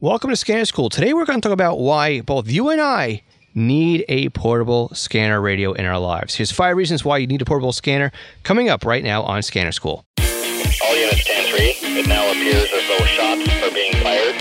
Welcome to Scanner School. Today we're going to talk about why both you and I need a portable scanner radio in our lives. Here's five reasons why you need a portable scanner coming up right now on Scanner School. All units 10-3. It now appears as though shots are being fired.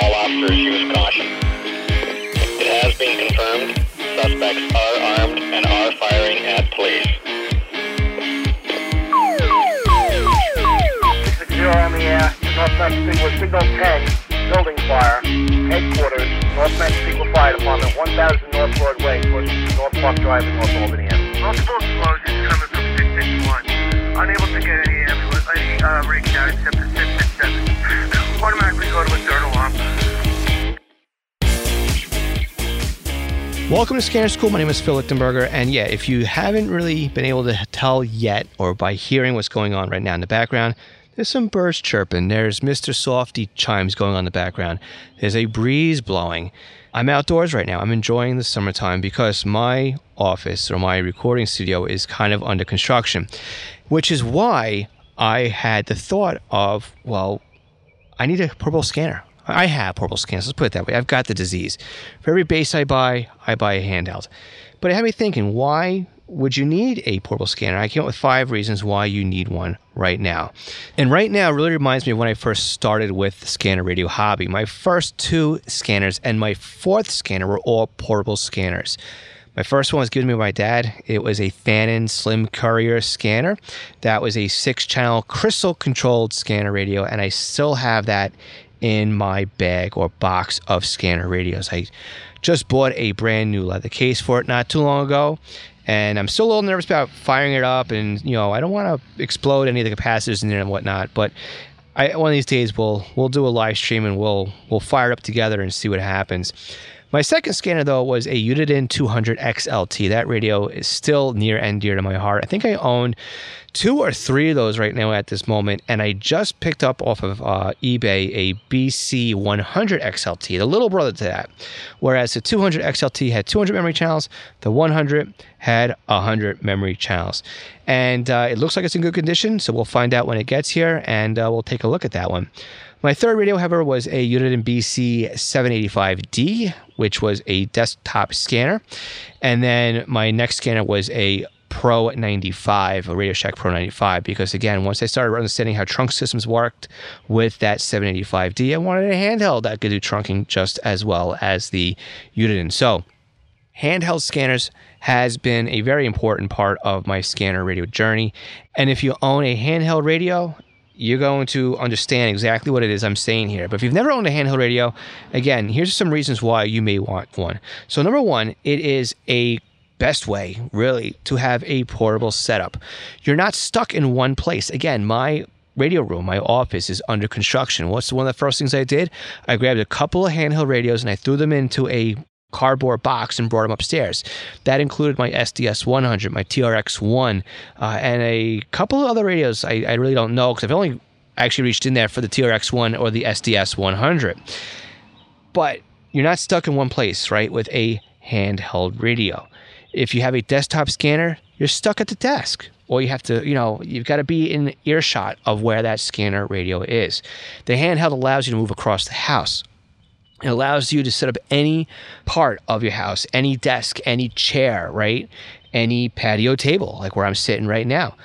All officers use caution. It has been confirmed. Suspects are armed and are firing at police. Six zero on the air. Northwest Signal Signal 10. Building fire. Headquarters. North Signal Fire Department. 1000 North Broadway. Towards North Park Drive in North Albany. Multiple explosions coming from 661. Unable to get any ambulance, any uh, rig down except for 667. Automatically go to a dirt alarm. Welcome to Scanner School. My name is Phil Lichtenberger. And yeah, if you haven't really been able to tell yet, or by hearing what's going on right now in the background, there's some birds chirping. There's Mr. Softee chimes going on in the background. There's a breeze blowing. I'm outdoors right now. I'm enjoying the summertime because my office or my recording studio is kind of under construction, which is why I had the thought of, well, I need a portable scanner. I have portable scanners. Let's put it that way. I've got the disease. For every base I buy, I buy a handheld. But it had me thinking, why would you need a portable scanner? I came up with five reasons why you need one right now. And right now really reminds me of when I first started with the scanner radio hobby. My first two scanners and my fourth scanner were all portable scanners. My first one was given to me by my dad. It was a Fanon Slim Courier scanner. That was a six channel crystal controlled scanner radio, and I still have that in my bag or box of scanner radios. I just bought a brand new leather case for it not too long ago, and I'm still a little nervous about firing it up. And you know, I don't want to explode any of the capacitors in there and whatnot. But I, one of these days, we'll we'll do a live stream and we'll we'll fire it up together and see what happens. My second scanner though was a Uniden 200 XLT. That radio is still near and dear to my heart. I think I own two or three of those right now at this moment, and I just picked up off of uh, eBay a BC 100 XLT, the little brother to that. Whereas the 200 XLT had 200 memory channels, the 100 had 100 memory channels, and uh, it looks like it's in good condition. So we'll find out when it gets here, and uh, we'll take a look at that one. My third radio, however, was a Uniden BC 785D, which was a desktop scanner. And then my next scanner was a Pro 95, a Radio Shack Pro 95, because again, once I started understanding how trunk systems worked with that 785D, I wanted a handheld that could do trunking just as well as the Uniden. So, handheld scanners has been a very important part of my scanner radio journey. And if you own a handheld radio, you're going to understand exactly what it is I'm saying here. But if you've never owned a handheld radio, again, here's some reasons why you may want one. So, number one, it is a best way, really, to have a portable setup. You're not stuck in one place. Again, my radio room, my office is under construction. What's one of the first things I did? I grabbed a couple of handheld radios and I threw them into a cardboard box and brought them upstairs. That included my SDS 100, my TRX 1, uh, and a couple of other radios I, I really don't know because I've only actually reached in there for the TRX 1 or the SDS 100. But you're not stuck in one place, right, with a handheld radio. If you have a desktop scanner, you're stuck at the desk. Or you have to, you know, you've got to be in earshot of where that scanner radio is. The handheld allows you to move across the house. It allows you to set up any part of your house, any desk, any chair, right? Any patio table, like where I'm sitting right now,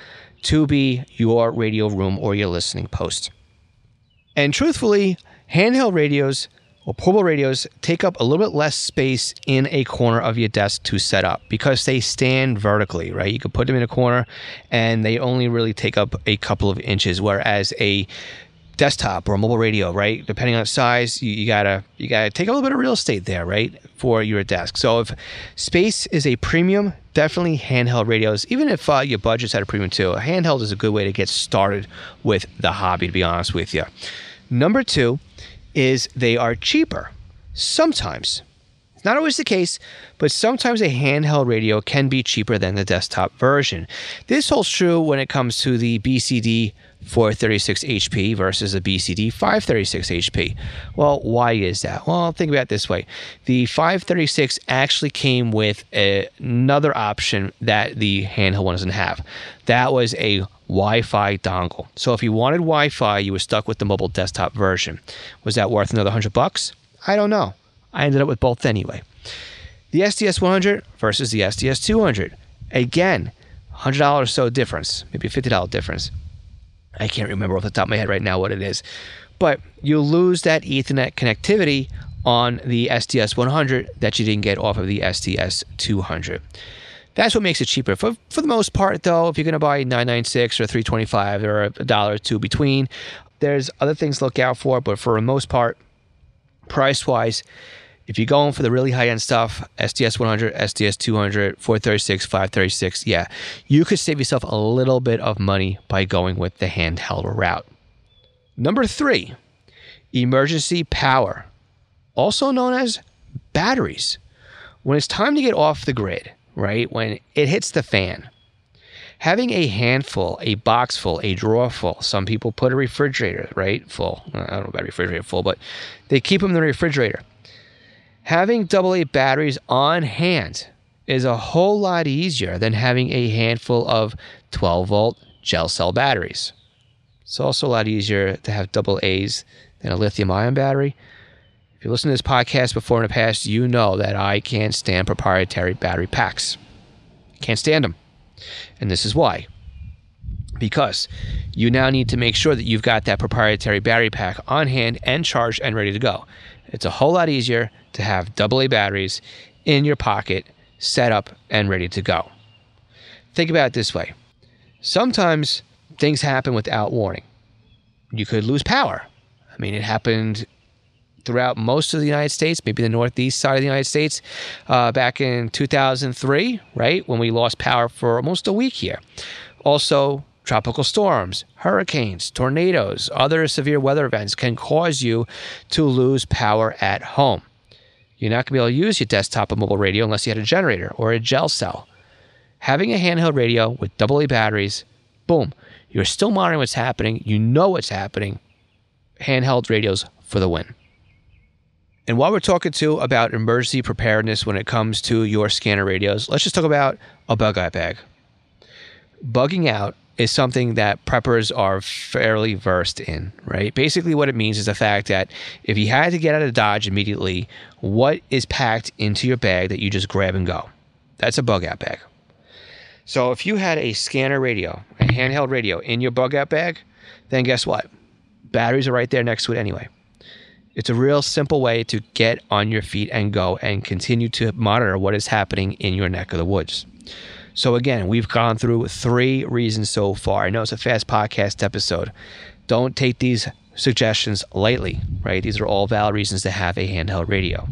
to be your radio room or your listening post. And truthfully, handheld radios or portable radios take up a little bit less space in a corner of your desk to set up because they stand vertically, right? You can put them in a corner and they only really take up a couple of inches, whereas a desktop or mobile radio, right? Depending on size, you, you, gotta you gotta take a little bit of real estate there, right, for your desk. So if space is a premium, definitely handheld radios. Even if uh, your budget's at a premium too, a handheld is a good way to get started with the hobby. To be honest with you, number two is they are cheaper. Sometimes. It's not always the case, but sometimes a handheld radio can be cheaper than the desktop version. This holds true when it comes to the BCD 436 HP versus a BCD 536 HP. Well, why is that? Well, think about it this way. The 536 actually came with a, another option that the handheld one doesn't have. That was a Wi Fi dongle. So if you wanted Wi Fi, you were stuck with the mobile desktop version. Was that worth another 100 bucks? I don't know. I ended up with both anyway. The SDS 100 versus the SDS 200. Again, $100 or so difference, maybe $50 difference. I can't remember off the top of my head right now what it is. But you lose that Ethernet connectivity on the SDS 100 that you didn't get off of the SDS 200. That's what makes it cheaper. For, for the most part, though, if you're going to buy 996 or 325 or a dollar or two between, there's other things to look out for. But for the most part, price wise, if you're going for the really high end stuff, SDS 100, SDS 200, 436, 536, yeah, you could save yourself a little bit of money by going with the handheld route. Number three, emergency power, also known as batteries. When it's time to get off the grid, right, when it hits the fan, having a handful, a box full, a drawer full. Some people put a refrigerator, right, full. Uh, I don't know about refrigerator full, but they keep them in the refrigerator having AA batteries on hand is a whole lot easier than having a handful of 12 volt gel cell batteries. It's also a lot easier to have double A's than a lithium ion battery. If you listen to this podcast before in the past, you know that I can't stand proprietary battery packs. Can't stand them. And this is why. Because you now need to make sure that you've got that proprietary battery pack on hand and charged and ready to go. It's a whole lot easier to have AA batteries in your pocket, set up and ready to go. Think about it this way sometimes things happen without warning. You could lose power. I mean, it happened throughout most of the United States, maybe the northeast side of the United States, uh, back in 2003, right, when we lost power for almost a week here. Also, tropical storms, hurricanes, tornadoes, other severe weather events can cause you to lose power at home. You're not going to be able to use your desktop or mobile radio unless you had a generator or a gel cell. Having a handheld radio with AA batteries, boom, you're still monitoring what's happening. You know what's happening. Handheld radios for the win. And while we're talking too about emergency preparedness when it comes to your scanner radios, let's just talk about a bug out bag. Bugging out is something that preppers are fairly versed in, right? Basically, what it means is the fact that if you had to get out of Dodge immediately, what is packed into your bag that you just grab and go? That's a bug out bag. So if you had a scanner radio, a handheld radio in your bug out bag, then guess what? Batteries are right there next to it anyway. It's a real simple way to get on your feet and go and continue to monitor what is happening in your neck of the woods. So, again, we've gone through three reasons so far. I know it's a fast podcast episode. Don't take these suggestions lightly, right? These are all valid reasons to have a handheld radio.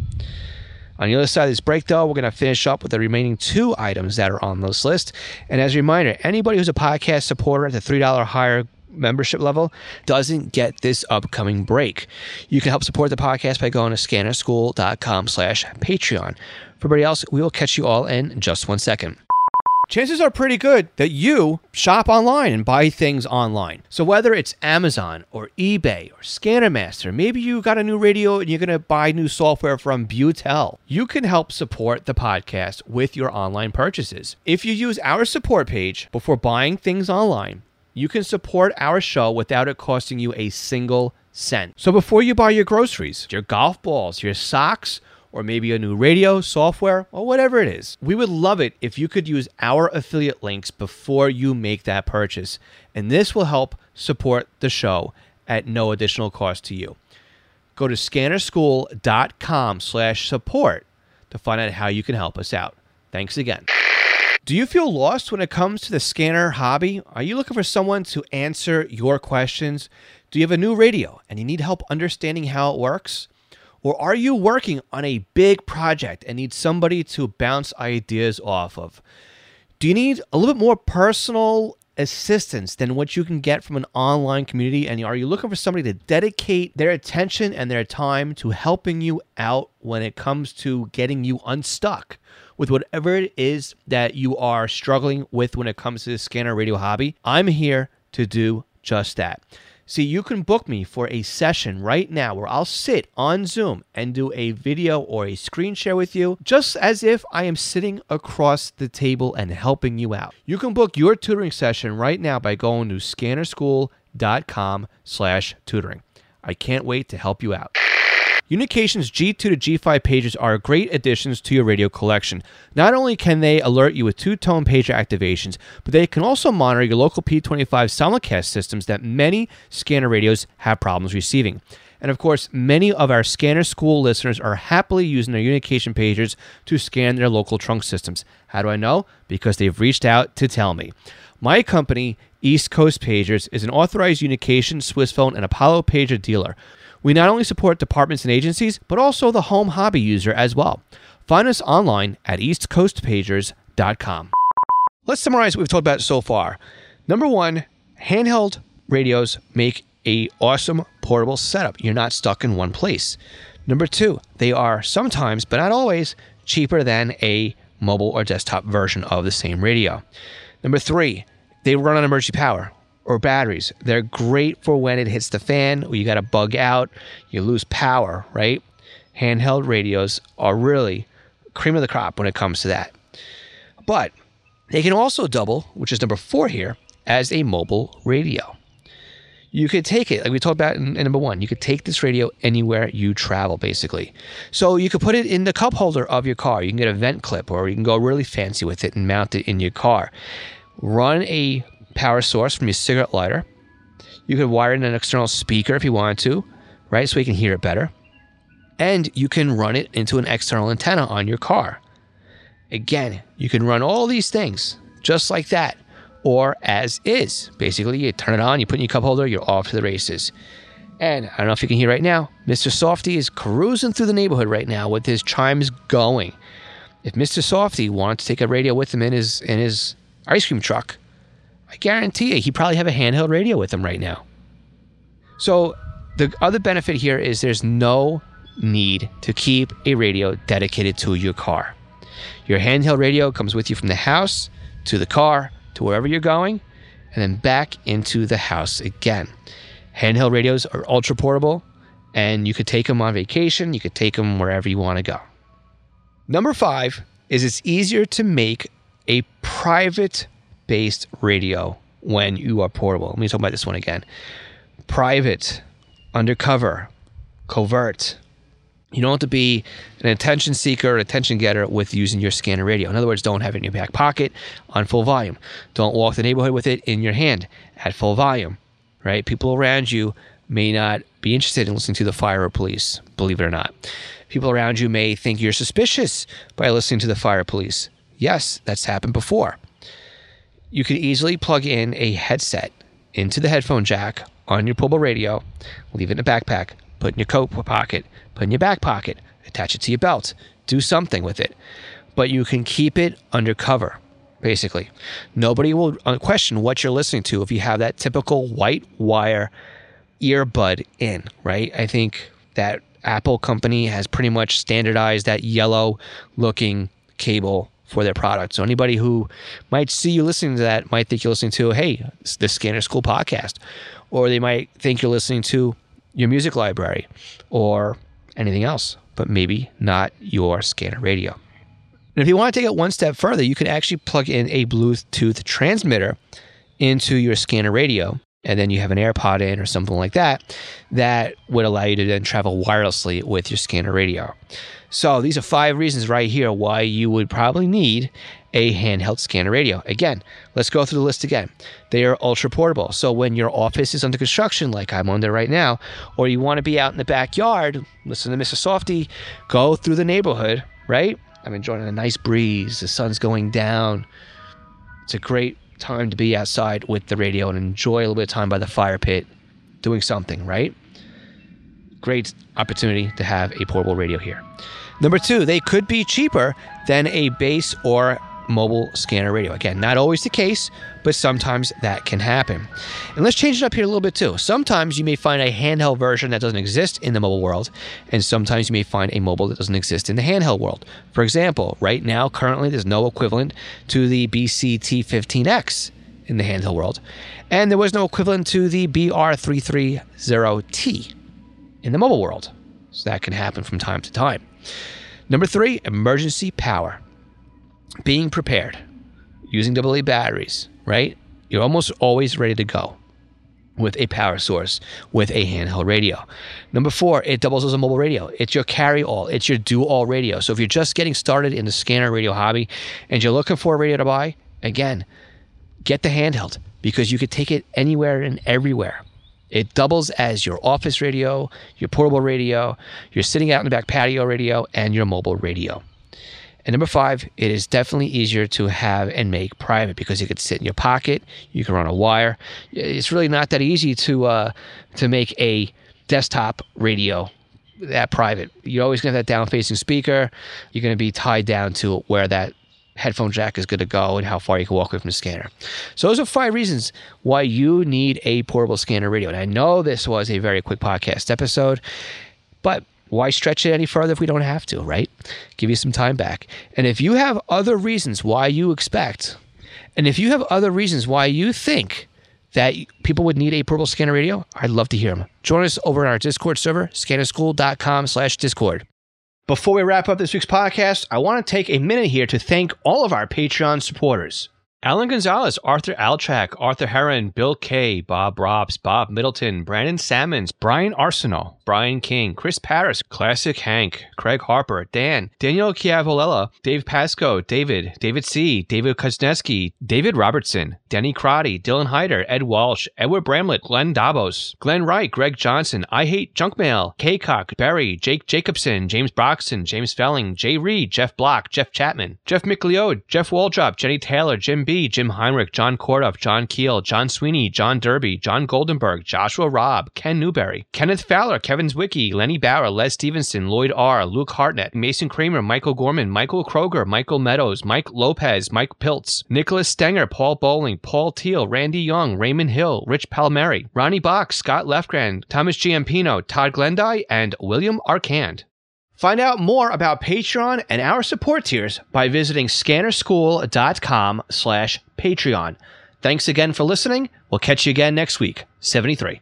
On the other side of this break, though, we're going to finish up with the remaining two items that are on this list. And as a reminder, anybody who's a podcast supporter at the $3 higher membership level doesn't get this upcoming break. You can help support the podcast by going to scannerschool.com slash Patreon. For everybody else, we will catch you all in just one second chances are pretty good that you shop online and buy things online. So whether it's Amazon or eBay or ScannerMaster, maybe you got a new radio and you're going to buy new software from Butel, you can help support the podcast with your online purchases. If you use our support page before buying things online, you can support our show without it costing you a single cent. So before you buy your groceries, your golf balls, your socks, or maybe a new radio, software, or whatever it is. We would love it if you could use our affiliate links before you make that purchase, and this will help support the show at no additional cost to you. Go to scannerschool.com slash support to find out how you can help us out. Thanks again. Do you feel lost when it comes to the scanner hobby? Are you looking for someone to answer your questions? Do you have a new radio and you need help understanding how it works? Or are you working on a big project and need somebody to bounce ideas off of? Do you need a little bit more personal assistance than what you can get from an online community? And are you looking for somebody to dedicate their attention and their time to helping you out when it comes to getting you unstuck with whatever it is that you are struggling with when it comes to the scanner radio hobby? I'm here to do just that. See, you can book me for a session right now where I'll sit on Zoom and do a video or a screen share with you, just as if I am sitting across the table and helping you out. You can book your tutoring session right now by going to scannerschool.com slash tutoring. I can't wait to help you out. Unication's G2 to G5 pagers are great additions to your radio collection. Not only can they alert you with two tone pager activations, but they can also monitor your local P25 simulcast systems that many scanner radios have problems receiving. And of course, many of our scanner school listeners are happily using their Unication pagers to scan their local trunk systems. How do I know? Because they've reached out to tell me. My company, East Coast Pagers, is an authorized Unication, Swissphone, and Apollo pager dealer. We not only support departments and agencies, but also the home hobby user as well. Find us online at eastcoastpagers.com. Let's summarize what we've talked about so far. Number one, handheld radios make a awesome portable setup. You're not stuck in one place. Number two, they are sometimes, but not always, cheaper than a mobile or desktop version of the same radio. Number three, they run on emergency power or batteries. They're great for when it hits the fan or you got to bug out, you lose power, right? Handheld radios are really cream of the crop when it comes to that. But they can also double, which is number four here, as a mobile radio. You could take it, like we talked about in, in, number one, you could take this radio anywhere you travel, basically. So you could put it in the cup holder of your car. You can get a vent clip, or you can go really fancy with it and mount it in your car. Run a power source from your cigarette lighter. You could wire in an external speaker if you wanted to, right? So you can hear it better. And you can run it into an external antenna on your car. Again, you can run all these things just like that or as is. Basically, you turn it on, you put in your cup holder, you're off to the races. And I don't know if you can hear right now, Mr. Softee is cruising through the neighborhood right now with his chimes going. If Mr. Softee wanted to take a radio with him in his in his ice cream truck, I guarantee you, he probably have a handheld radio with him right now. So the other benefit here is there's no need to keep a radio dedicated to your car. Your handheld radio comes with you from the house to the car to wherever you're going and then back into the house again. Handheld radios are ultra portable and you could take them on vacation, you could take them wherever you want to go. Number 5 is it's easier to make a private based radio when you are portable. Let me talk about this one again. Private, undercover, covert. You don't have to be an attention seeker or attention getter with using your scanner radio. In other words, don't have it in your back pocket on full volume. Don't walk the neighborhood with it in your hand at full volume, right? People around you may not be interested in listening to the fire or police, believe it or not. People around you may think you're suspicious by listening to the fire police. Yes, that's happened before you could easily plug in a headset into the headphone jack on your portable radio, leave it in a backpack, put in your coat pocket, put in your back pocket, attach it to your belt, do something with it. But you can keep it undercover, basically. Nobody will uh, question what you're listening to if you have that typical white wire earbud in, right? I think that Apple company has pretty much standardized that yellow looking cable for their product. So anybody who might see you listening to that might think you're listening to, hey, the Scanner School podcast, or they might think you're listening to your music library or anything else, but maybe not your scanner radio. And if you want to take it one step further, you can actually plug in a Bluetooth transmitter into your scanner radio, and then you have an AirPod in or something like that, that would allow you to then travel wirelessly with your scanner radio. So these are five reasons right here why you would probably need a handheld scanner radio. Again, let's go through the list again. They are ultra portable. So when your office is under construction, like I'm under right now, or you want to be out in the backyard, listen to Mr. Softee, go through the neighborhood, right? I'm enjoying a nice breeze. The sun's going down. It's a great time to be outside with the radio and enjoy a little bit of time by the fire pit doing something, right? Great opportunity to have a portable radio here. Number two, they could be cheaper than a base or mobile scanner radio. Again, not always the case, but sometimes that can happen. And let's change it up here a little bit too. Sometimes you may find a handheld version that doesn't exist in the mobile world, and sometimes you may find a mobile that doesn't exist in the handheld world. For example, right now, currently, there's no equivalent to the BCT15X in the handheld world, and there was no equivalent to the BR330T in the mobile world. So that can happen from time to time. Number three, emergency power. Being prepared, using AA batteries, right? You're almost always ready to go with a power source with a handheld radio. Number four, it doubles as a mobile radio. It's your carry all, it's your do all radio. So if you're just getting started in the scanner radio hobby and you're looking for a radio to buy, again, get the handheld because you could take it anywhere and everywhere. It doubles as your office radio, your portable radio, your sitting out in the back patio radio, and your mobile radio. And number five, it is definitely easier to have and make private because it could sit in your pocket. You can run a wire. It's really not that easy to uh, to make a desktop radio that private. You're always going to have that down facing speaker. You're going to be tied down to where that headphone jack is going to go and how far you can walk away from the scanner. So those are five reasons why you need a portable scanner radio. And I know this was a very quick podcast episode, but why stretch it any further if we don't have to, right? Give you some time back. And if you have other reasons why you expect, and if you have other reasons why you think that people would need a portable scanner radio, I'd love to hear them. Join us over on our Discord server, scannerschool.com slash Discord. Before we wrap up this week's podcast, I want to take a minute here to thank all of our Patreon supporters. Alan Gonzalez, Arthur Alchak, Arthur Heron, Bill Kay, Bob Robs, Bob Middleton, Brandon Salmons, Brian Arsenal, Brian King, Chris Paris, Classic Hank, Craig Harper, Dan, Daniel Chiavolella, Dave Pasco, David, David C., David Kuzneski, David Robertson, Denny Crotty, Dylan Hyder, Ed Walsh, Edward Bramlett, Glenn Davos, Glenn Wright, Greg Johnson, I Hate Junk Mail, Kaycock, Barry, Jake Jacobson, James Broxton, James Felling, Jay Reed, Jeff Block, Jeff Chapman, Jeff McLeod, Jeff Waldrop, Jenny Taylor, Jim B., Jim Heinrich, John Kordoff, John Keel, John Sweeney, John Derby, John Goldenberg, Joshua Robb, Ken Newberry, Kenneth Fowler, Kevin Zwicky, Lenny Bauer, Les Stevenson, Lloyd R., Luke Hartnett, Mason Kramer, Michael Gorman, Michael Kroger, Michael Meadows, Mike Lopez, Mike Piltz, Nicholas Stenger, Paul Bowling, Paul Teal, Randy Young, Raymond Hill, Rich Palmieri, Ronnie Bach, Scott Lefgren, Thomas Giampino, Todd Glendy, and William Arcand. Find out more about Patreon and our support tiers by visiting scannerschool.com slash Patreon. Thanks again for listening. We'll catch you again next week. 73.